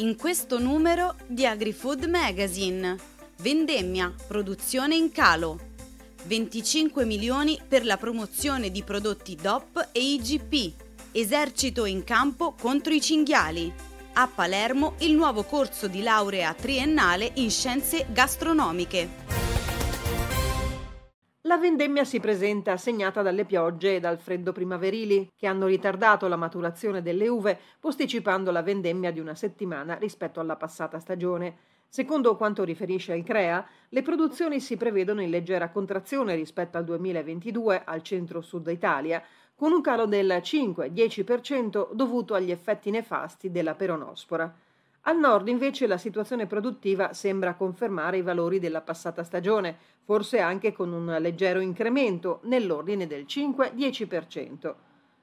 In questo numero di AgriFood Magazine. Vendemmia, produzione in calo. 25 milioni per la promozione di prodotti DOP e IGP. Esercito in campo contro i cinghiali. A Palermo il nuovo corso di laurea triennale in scienze gastronomiche. La vendemmia si presenta segnata dalle piogge e dal freddo primaverili, che hanno ritardato la maturazione delle uve, posticipando la vendemmia di una settimana rispetto alla passata stagione. Secondo quanto riferisce il CREA, le produzioni si prevedono in leggera contrazione rispetto al 2022 al centro-sud Italia, con un calo del 5-10% dovuto agli effetti nefasti della peronospora. Al nord invece la situazione produttiva sembra confermare i valori della passata stagione, forse anche con un leggero incremento nell'ordine del 5-10%.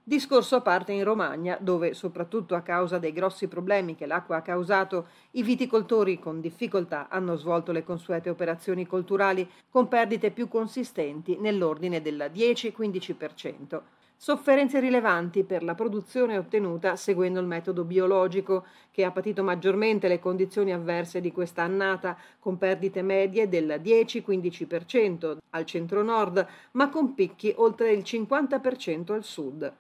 Discorso a parte in Romagna, dove, soprattutto a causa dei grossi problemi che l'acqua ha causato, i viticoltori con difficoltà hanno svolto le consuete operazioni colturali con perdite più consistenti nell'ordine del 10-15%. Sofferenze rilevanti per la produzione ottenuta seguendo il metodo biologico, che ha patito maggiormente le condizioni avverse di questa annata, con perdite medie del 10-15% al centro-nord, ma con picchi oltre il 50% al sud.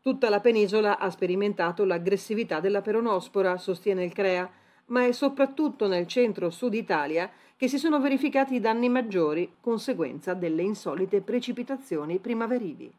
Tutta la penisola ha sperimentato l'aggressività della peronospora, sostiene il CREA, ma è soprattutto nel centro-sud Italia che si sono verificati i danni maggiori, conseguenza delle insolite precipitazioni primaverili.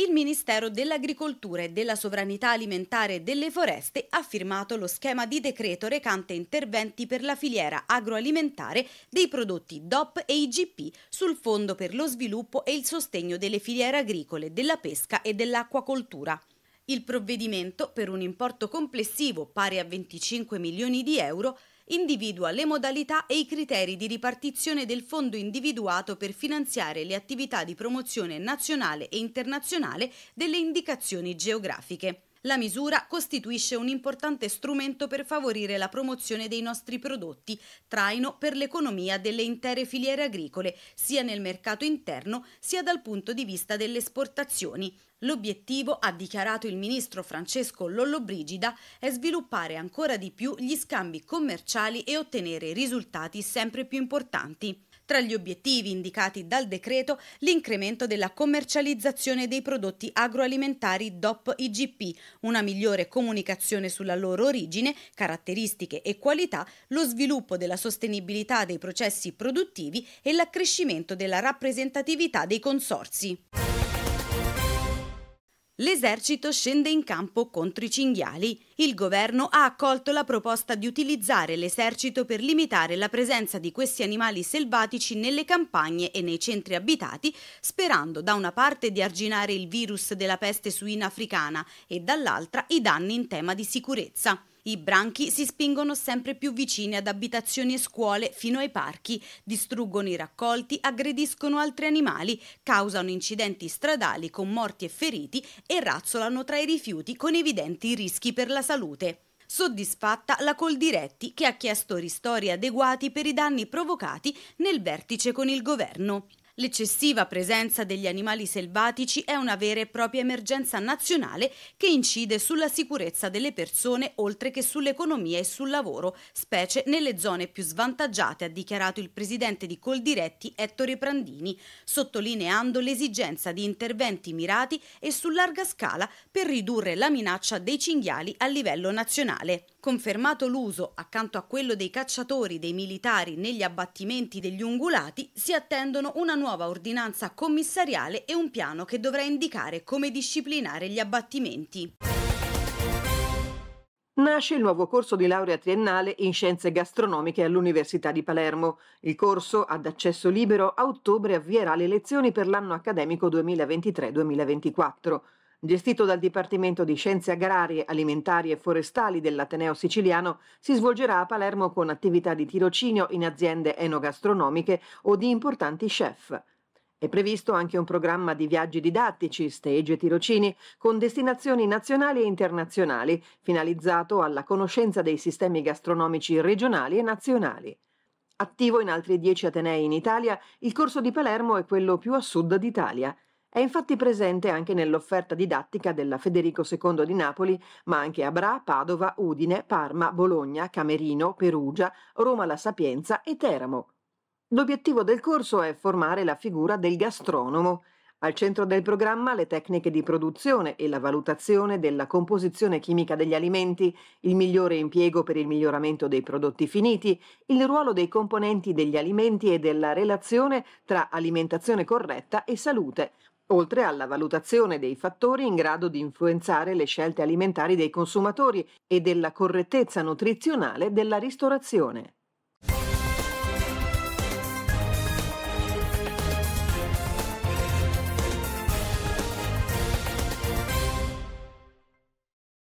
Il Ministero dell'Agricoltura e della Sovranità Alimentare e delle Foreste ha firmato lo schema di decreto recante interventi per la filiera agroalimentare dei prodotti DOP e IGP sul Fondo per lo sviluppo e il sostegno delle filiere agricole, della pesca e dell'acquacoltura. Il provvedimento, per un importo complessivo pari a 25 milioni di euro, individua le modalità e i criteri di ripartizione del fondo individuato per finanziare le attività di promozione nazionale e internazionale delle indicazioni geografiche. La misura costituisce un importante strumento per favorire la promozione dei nostri prodotti, traino per l'economia delle intere filiere agricole, sia nel mercato interno sia dal punto di vista delle esportazioni. L'obiettivo, ha dichiarato il ministro Francesco Lollobrigida, è sviluppare ancora di più gli scambi commerciali e ottenere risultati sempre più importanti. Tra gli obiettivi indicati dal decreto l'incremento della commercializzazione dei prodotti agroalimentari DOP IGP, una migliore comunicazione sulla loro origine, caratteristiche e qualità, lo sviluppo della sostenibilità dei processi produttivi e l'accrescimento della rappresentatività dei consorzi. L'esercito scende in campo contro i cinghiali. Il governo ha accolto la proposta di utilizzare l'esercito per limitare la presenza di questi animali selvatici nelle campagne e nei centri abitati, sperando da una parte di arginare il virus della peste suina africana e dall'altra i danni in tema di sicurezza. I branchi si spingono sempre più vicini ad abitazioni e scuole fino ai parchi, distruggono i raccolti, aggrediscono altri animali, causano incidenti stradali con morti e feriti e razzolano tra i rifiuti con evidenti rischi per la salute. Soddisfatta la Coldiretti che ha chiesto ristori adeguati per i danni provocati nel vertice con il governo. L'eccessiva presenza degli animali selvatici è una vera e propria emergenza nazionale che incide sulla sicurezza delle persone oltre che sull'economia e sul lavoro, specie nelle zone più svantaggiate, ha dichiarato il presidente di Coldiretti Ettore Prandini, sottolineando l'esigenza di interventi mirati e su larga scala per ridurre la minaccia dei cinghiali a livello nazionale. Confermato l'uso, accanto a quello dei cacciatori dei militari negli abbattimenti degli ungulati, si attendono una nuova ordinanza commissariale e un piano che dovrà indicare come disciplinare gli abbattimenti. nasce il nuovo corso di laurea triennale in scienze gastronomiche all'Università di Palermo. Il corso, ad accesso libero, a ottobre avvierà le lezioni per l'anno accademico 2023-2024. Gestito dal Dipartimento di Scienze Agrarie, Alimentari e Forestali dell'Ateneo Siciliano, si svolgerà a Palermo con attività di tirocinio in aziende enogastronomiche o di importanti chef. È previsto anche un programma di viaggi didattici, stage e tirocini, con destinazioni nazionali e internazionali, finalizzato alla conoscenza dei sistemi gastronomici regionali e nazionali. Attivo in altri dieci atenei in Italia, il corso di Palermo è quello più a sud d'Italia. È infatti presente anche nell'offerta didattica della Federico II di Napoli, ma anche a Bra, Padova, Udine, Parma, Bologna, Camerino, Perugia, Roma La Sapienza e Teramo. L'obiettivo del corso è formare la figura del gastronomo. Al centro del programma le tecniche di produzione e la valutazione della composizione chimica degli alimenti, il migliore impiego per il miglioramento dei prodotti finiti, il ruolo dei componenti degli alimenti e della relazione tra alimentazione corretta e salute, oltre alla valutazione dei fattori in grado di influenzare le scelte alimentari dei consumatori e della correttezza nutrizionale della ristorazione.